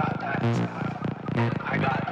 I got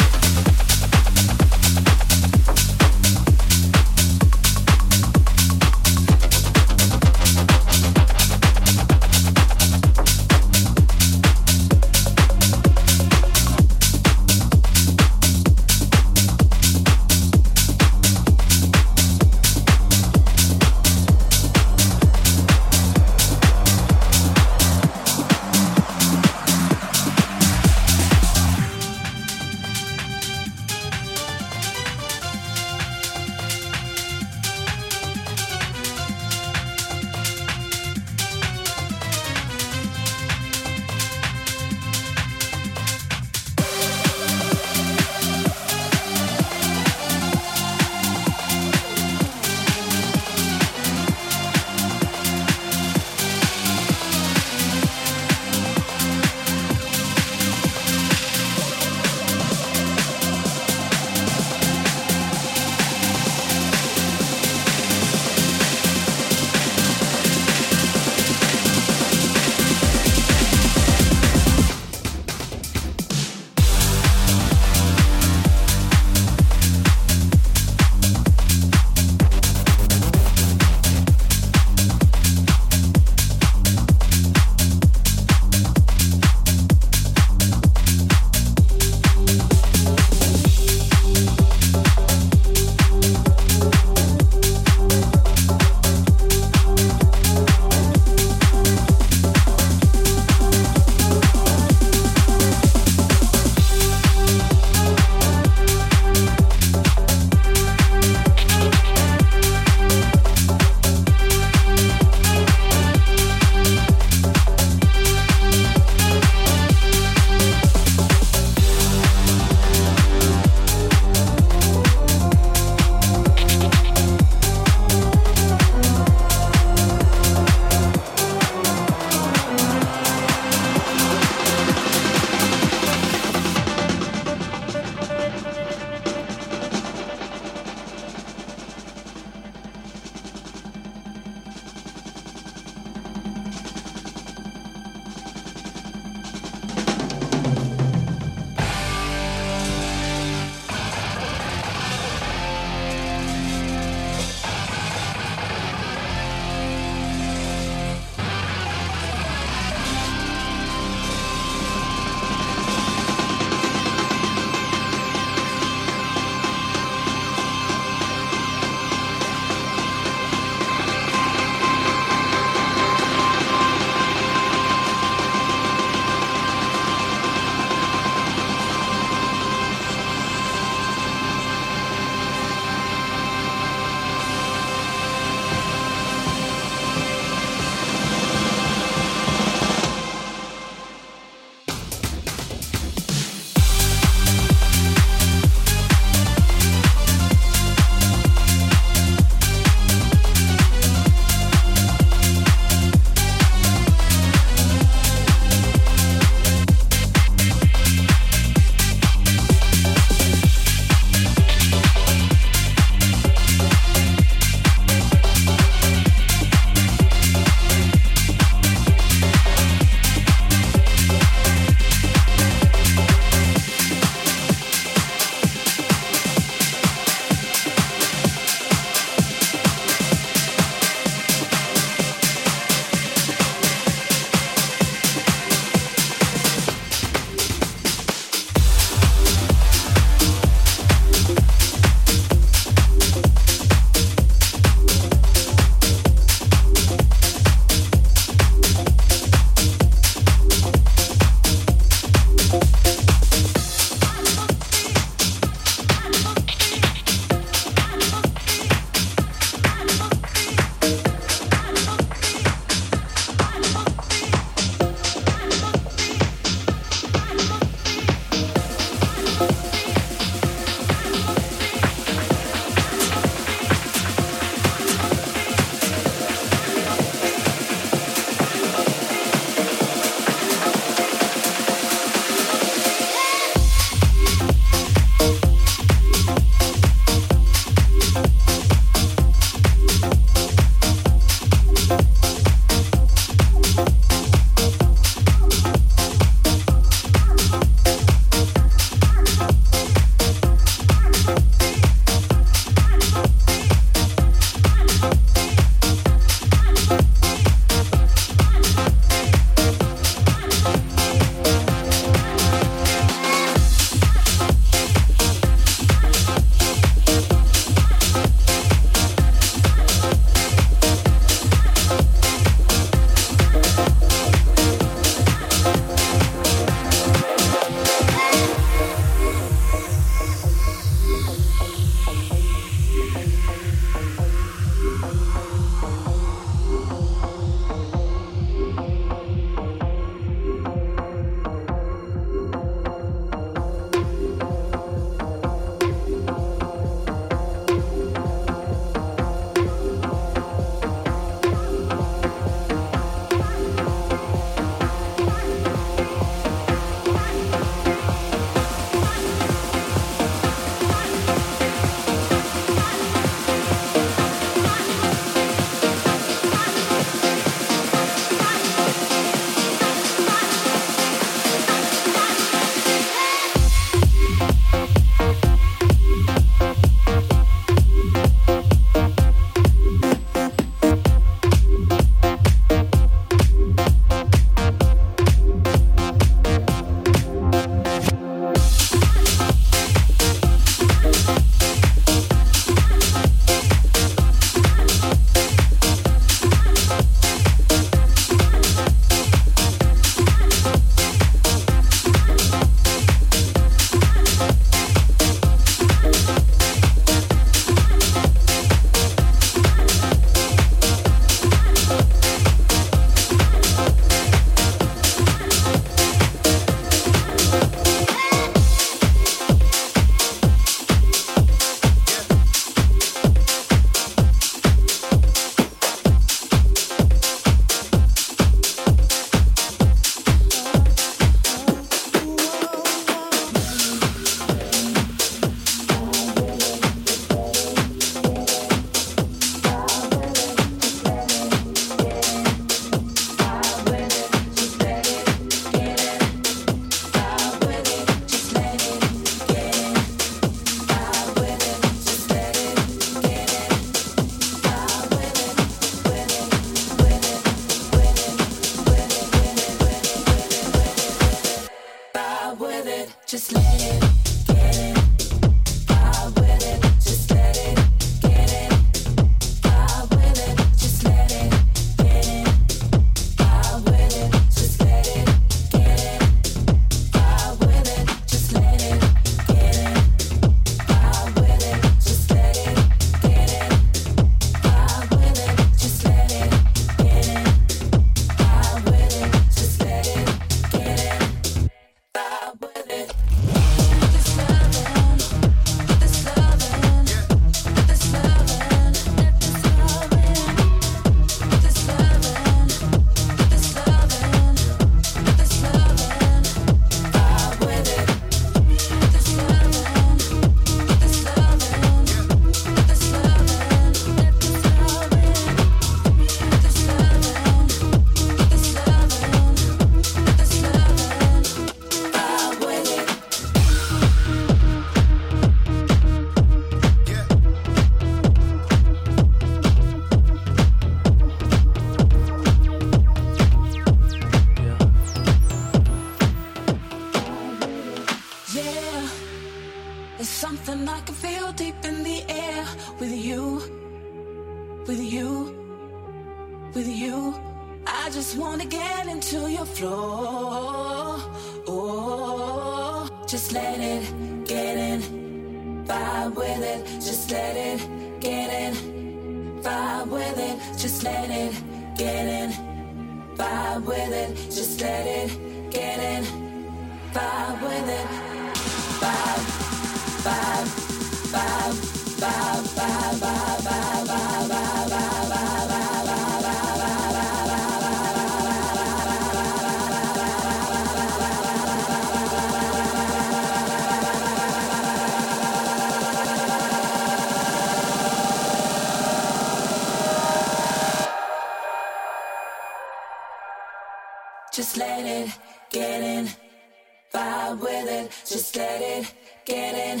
vibe with it, just let it get in.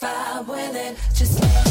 Vibe with it, just let it.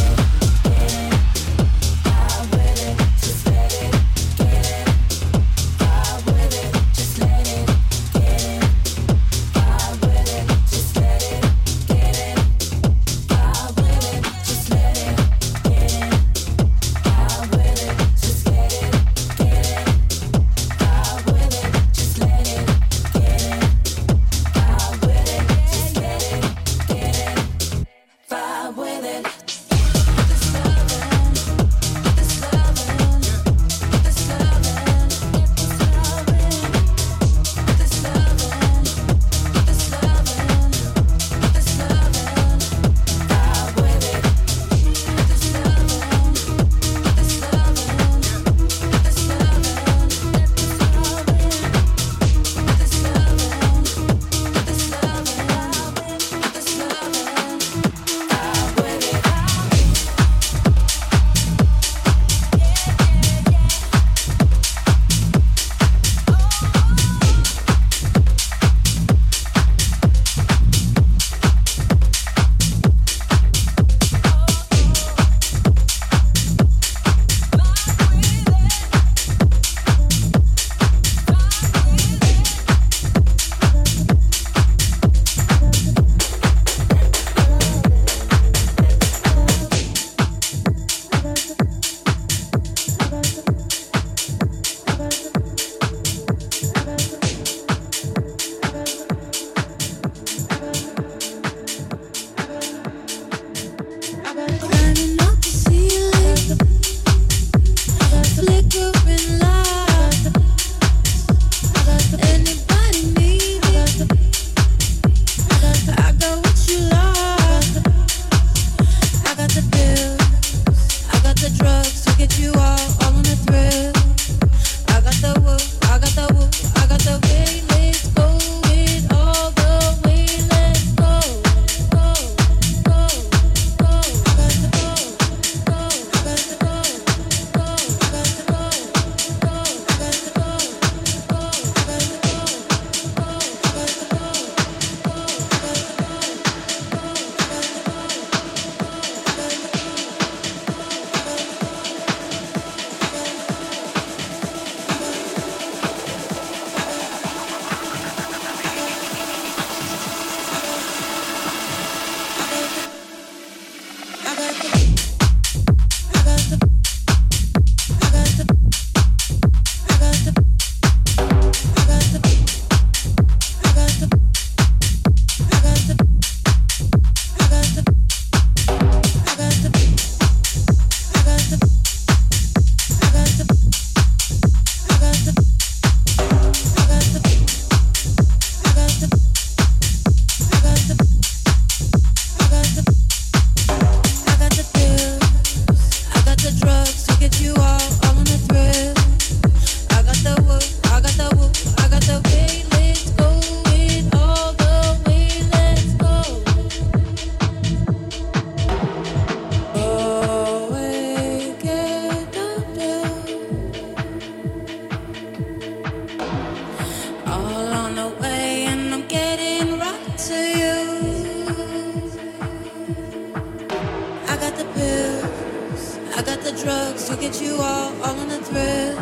to get you all, all on the thrill.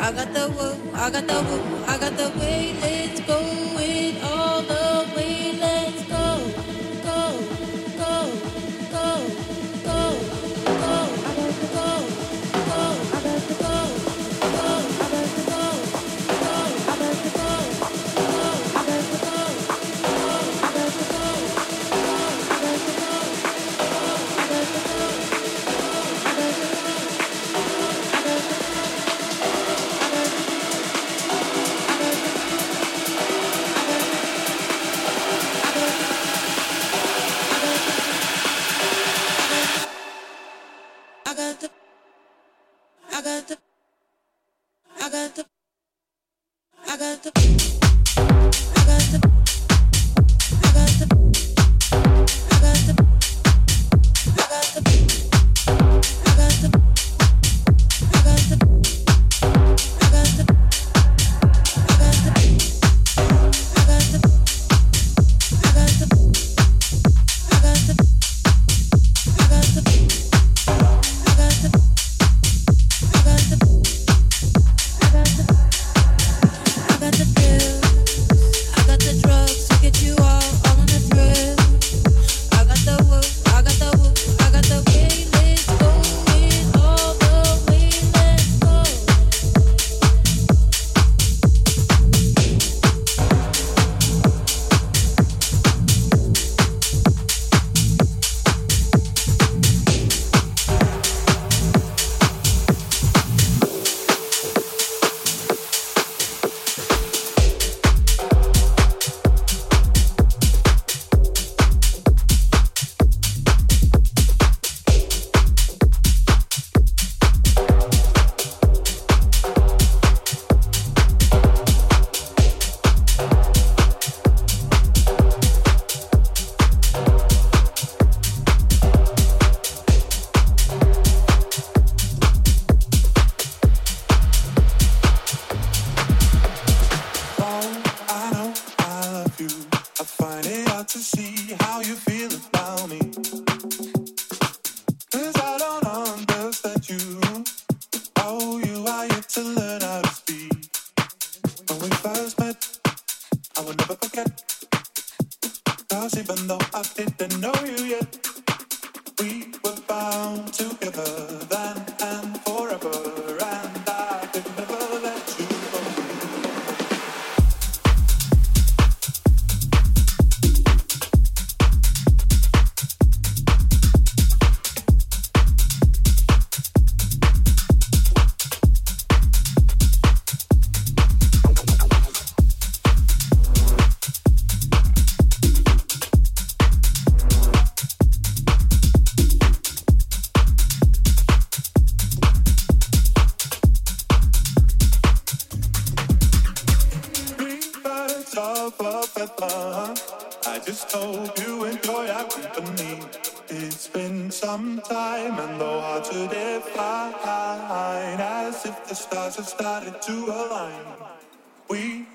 I got the woo, I got the woo, I got the way, let's go.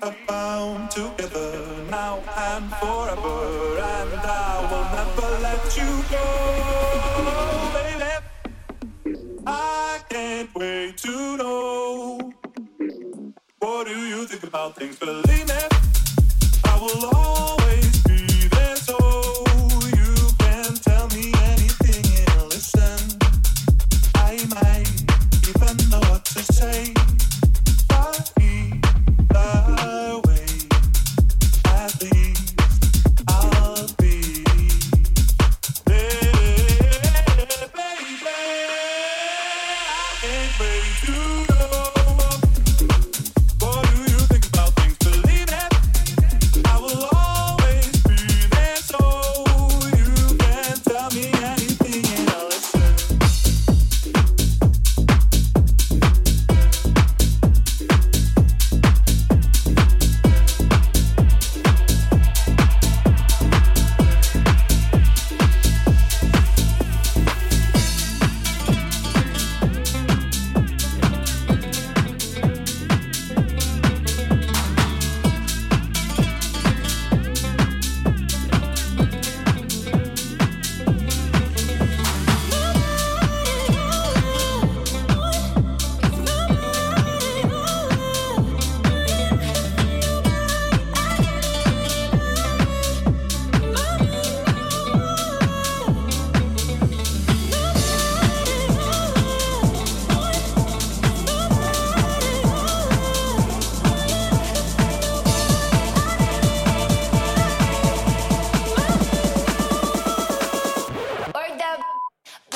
are bound together now and forever, and I will never let you go.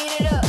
Beat it up.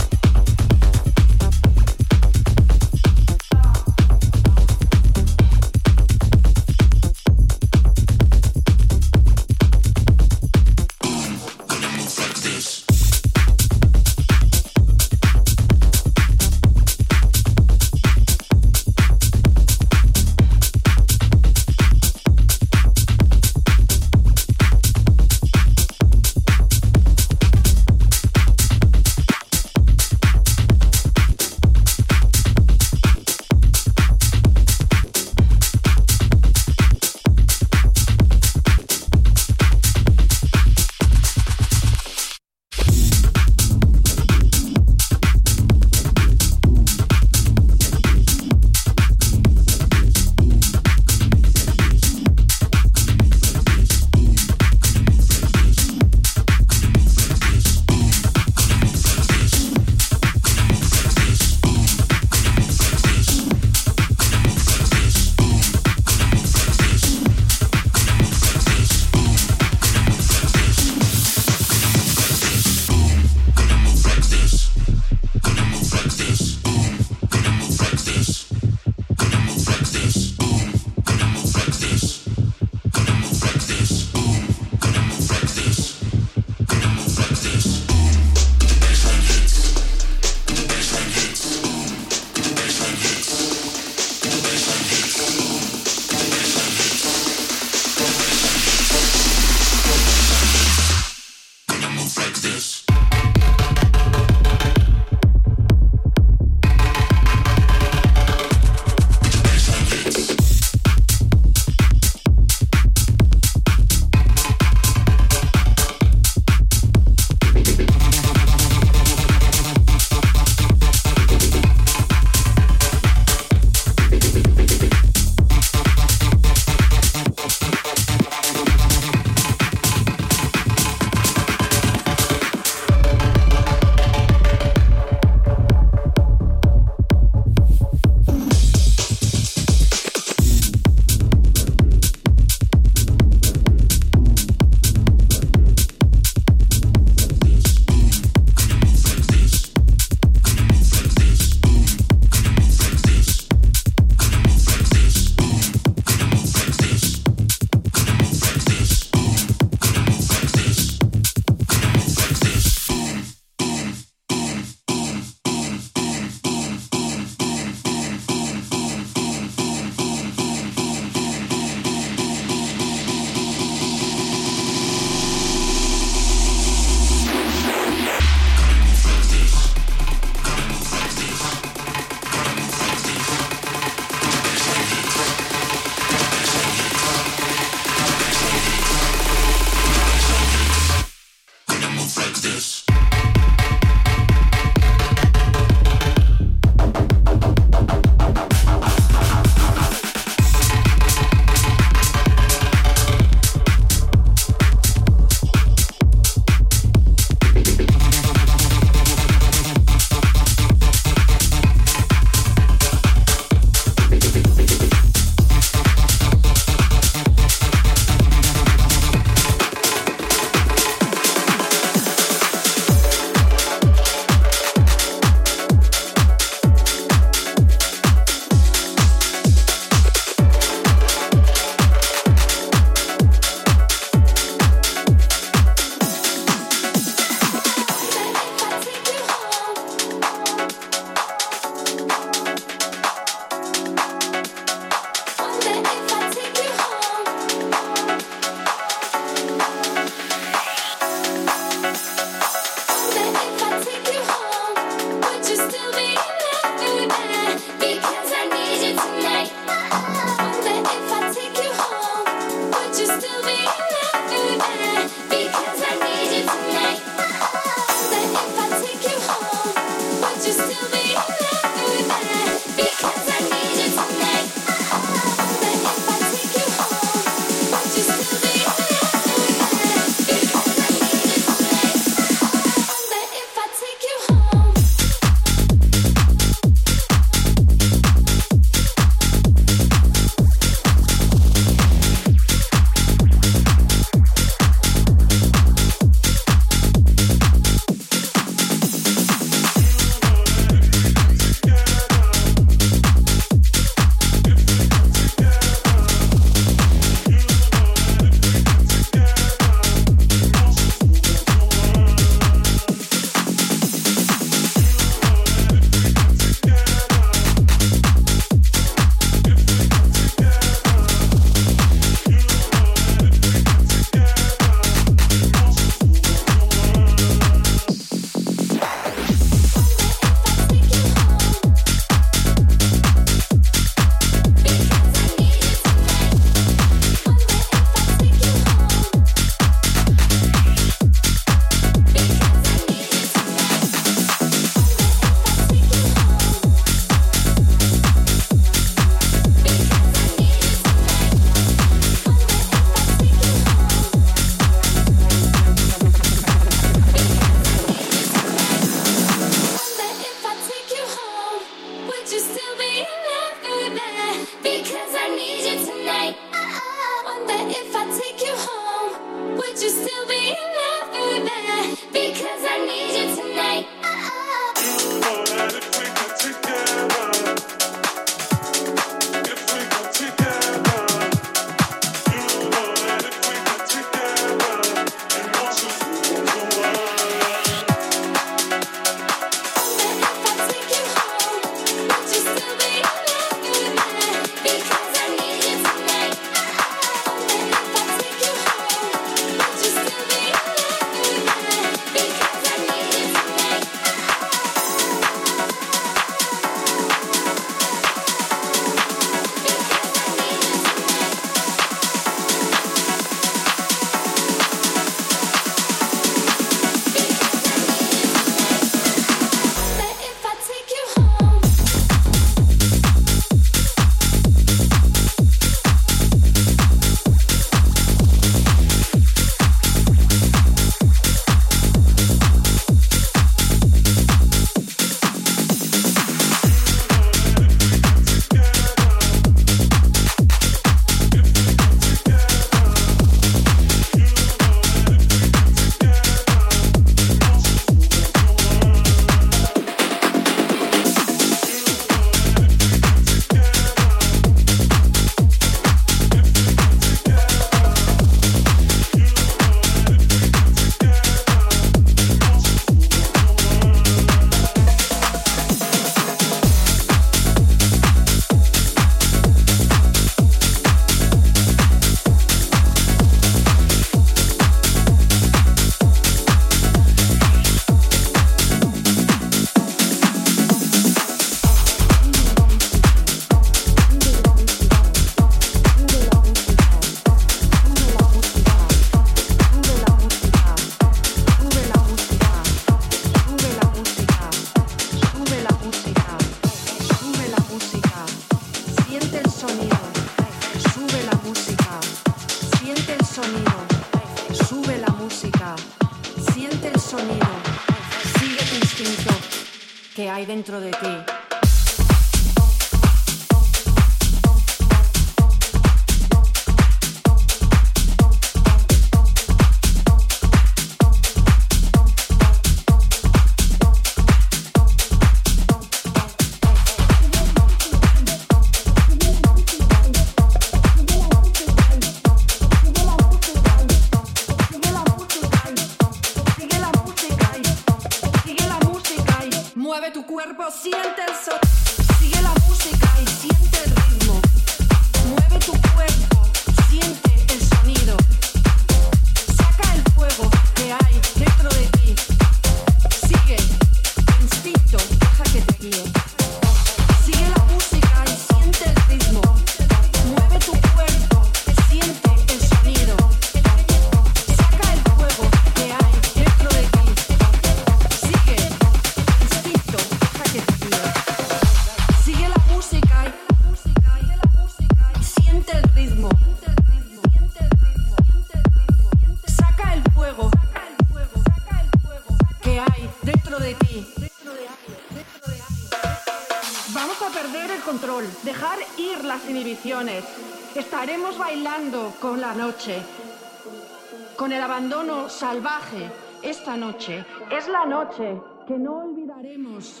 salvaje. Esta noche es la noche que no olvidaremos.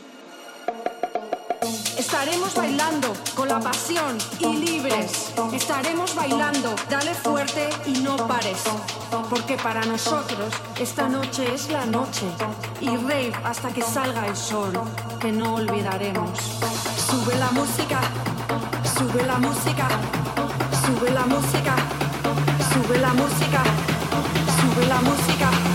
Estaremos bailando con la pasión y libres. Estaremos bailando, dale fuerte y no pares. Porque para nosotros esta noche es la noche. Y rave hasta que salga el sol, que no olvidaremos. Sube la música, sube la música, sube la música, sube la música la música.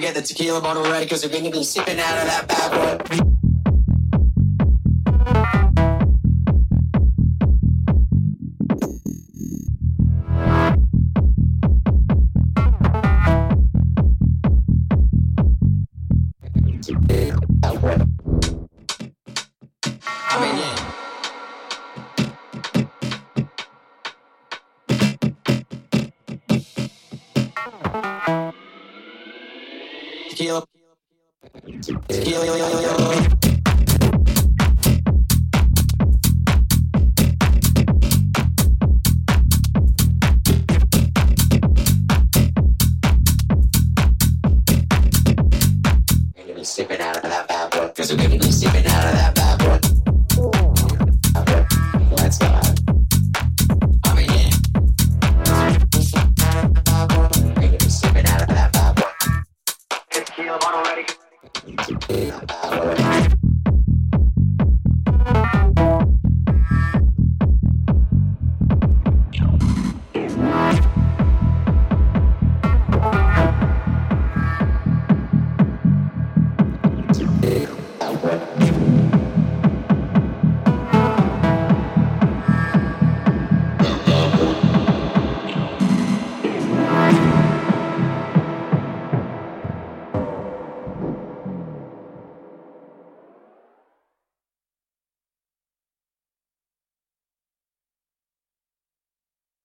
get the tequila bottle ready because we're going to be sipping out of that bad boy.